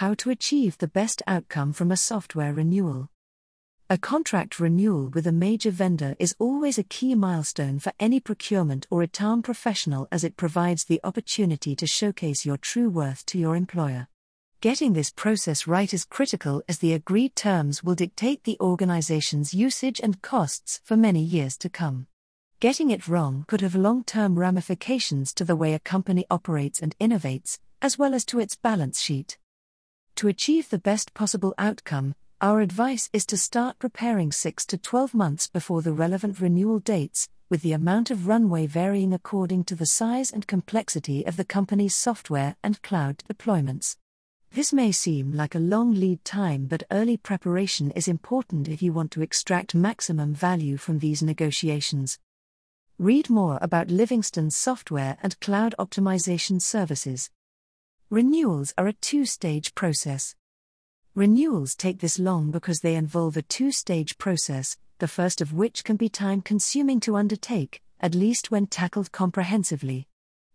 How to achieve the best outcome from a software renewal. A contract renewal with a major vendor is always a key milestone for any procurement or ITAM professional as it provides the opportunity to showcase your true worth to your employer. Getting this process right is critical as the agreed terms will dictate the organization's usage and costs for many years to come. Getting it wrong could have long term ramifications to the way a company operates and innovates, as well as to its balance sheet. To achieve the best possible outcome, our advice is to start preparing 6 to 12 months before the relevant renewal dates, with the amount of runway varying according to the size and complexity of the company's software and cloud deployments. This may seem like a long lead time, but early preparation is important if you want to extract maximum value from these negotiations. Read more about Livingstone's software and cloud optimization services. Renewals are a two stage process. Renewals take this long because they involve a two stage process, the first of which can be time consuming to undertake, at least when tackled comprehensively.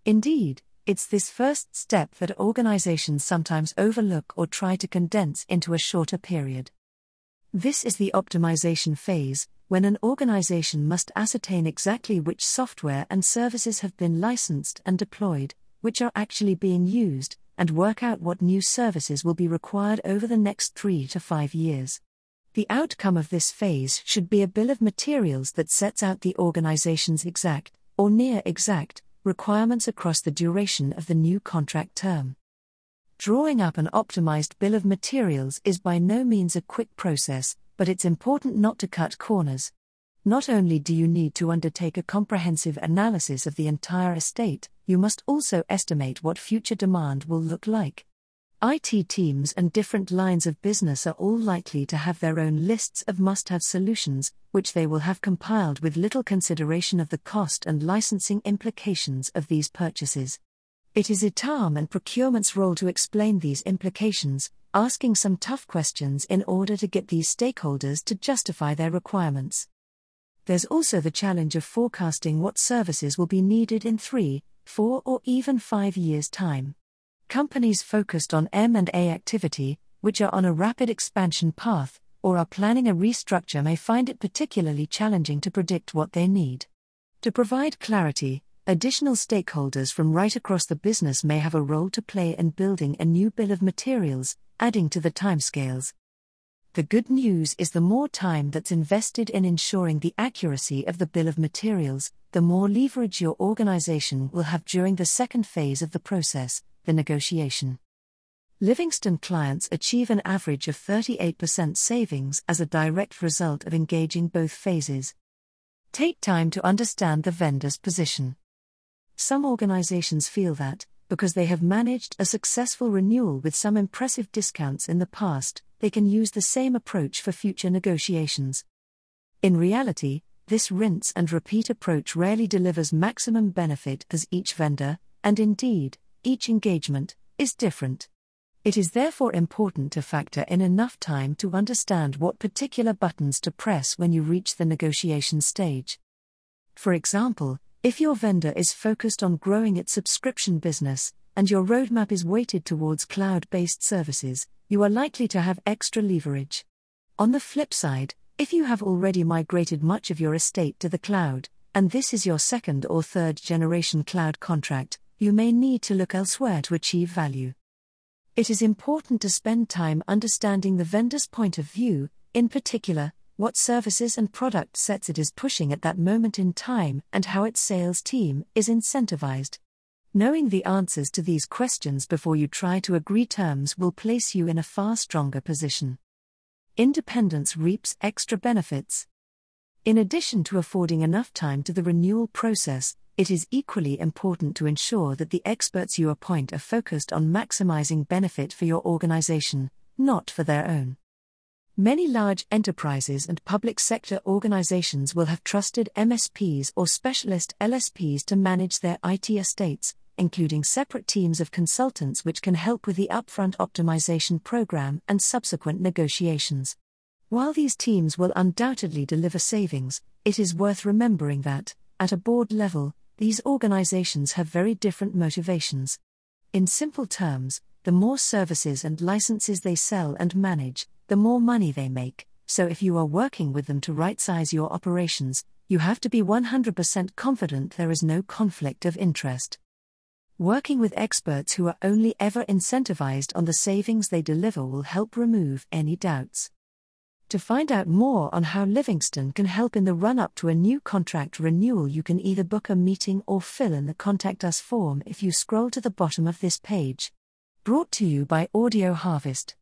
Indeed, it's this first step that organizations sometimes overlook or try to condense into a shorter period. This is the optimization phase, when an organization must ascertain exactly which software and services have been licensed and deployed, which are actually being used, and work out what new services will be required over the next three to five years. The outcome of this phase should be a bill of materials that sets out the organization's exact, or near exact, requirements across the duration of the new contract term. Drawing up an optimized bill of materials is by no means a quick process, but it's important not to cut corners. Not only do you need to undertake a comprehensive analysis of the entire estate, you must also estimate what future demand will look like. IT teams and different lines of business are all likely to have their own lists of must have solutions, which they will have compiled with little consideration of the cost and licensing implications of these purchases. It is ITAM and procurement's role to explain these implications, asking some tough questions in order to get these stakeholders to justify their requirements. There's also the challenge of forecasting what services will be needed in three, four, or even five years' time. Companies focused on M&A activity, which are on a rapid expansion path, or are planning a restructure may find it particularly challenging to predict what they need. To provide clarity, additional stakeholders from right across the business may have a role to play in building a new bill of materials, adding to the timescales. The good news is the more time that's invested in ensuring the accuracy of the bill of materials, the more leverage your organization will have during the second phase of the process, the negotiation. Livingstone clients achieve an average of 38% savings as a direct result of engaging both phases. Take time to understand the vendor's position. Some organizations feel that, because they have managed a successful renewal with some impressive discounts in the past, they can use the same approach for future negotiations. In reality, this rinse and repeat approach rarely delivers maximum benefit as each vendor, and indeed, each engagement, is different. It is therefore important to factor in enough time to understand what particular buttons to press when you reach the negotiation stage. For example, if your vendor is focused on growing its subscription business, and your roadmap is weighted towards cloud based services, you are likely to have extra leverage. On the flip side, if you have already migrated much of your estate to the cloud, and this is your second or third generation cloud contract, you may need to look elsewhere to achieve value. It is important to spend time understanding the vendor's point of view, in particular, what services and product sets it is pushing at that moment in time, and how its sales team is incentivized. Knowing the answers to these questions before you try to agree terms will place you in a far stronger position. Independence reaps extra benefits. In addition to affording enough time to the renewal process, it is equally important to ensure that the experts you appoint are focused on maximizing benefit for your organization, not for their own. Many large enterprises and public sector organizations will have trusted MSPs or specialist LSPs to manage their IT estates, including separate teams of consultants which can help with the upfront optimization program and subsequent negotiations. While these teams will undoubtedly deliver savings, it is worth remembering that, at a board level, these organizations have very different motivations. In simple terms, the more services and licenses they sell and manage, the more money they make. So if you are working with them to right size your operations, you have to be 100% confident there is no conflict of interest. Working with experts who are only ever incentivized on the savings they deliver will help remove any doubts. To find out more on how Livingstone can help in the run up to a new contract renewal, you can either book a meeting or fill in the Contact Us form if you scroll to the bottom of this page. Brought to you by Audio Harvest.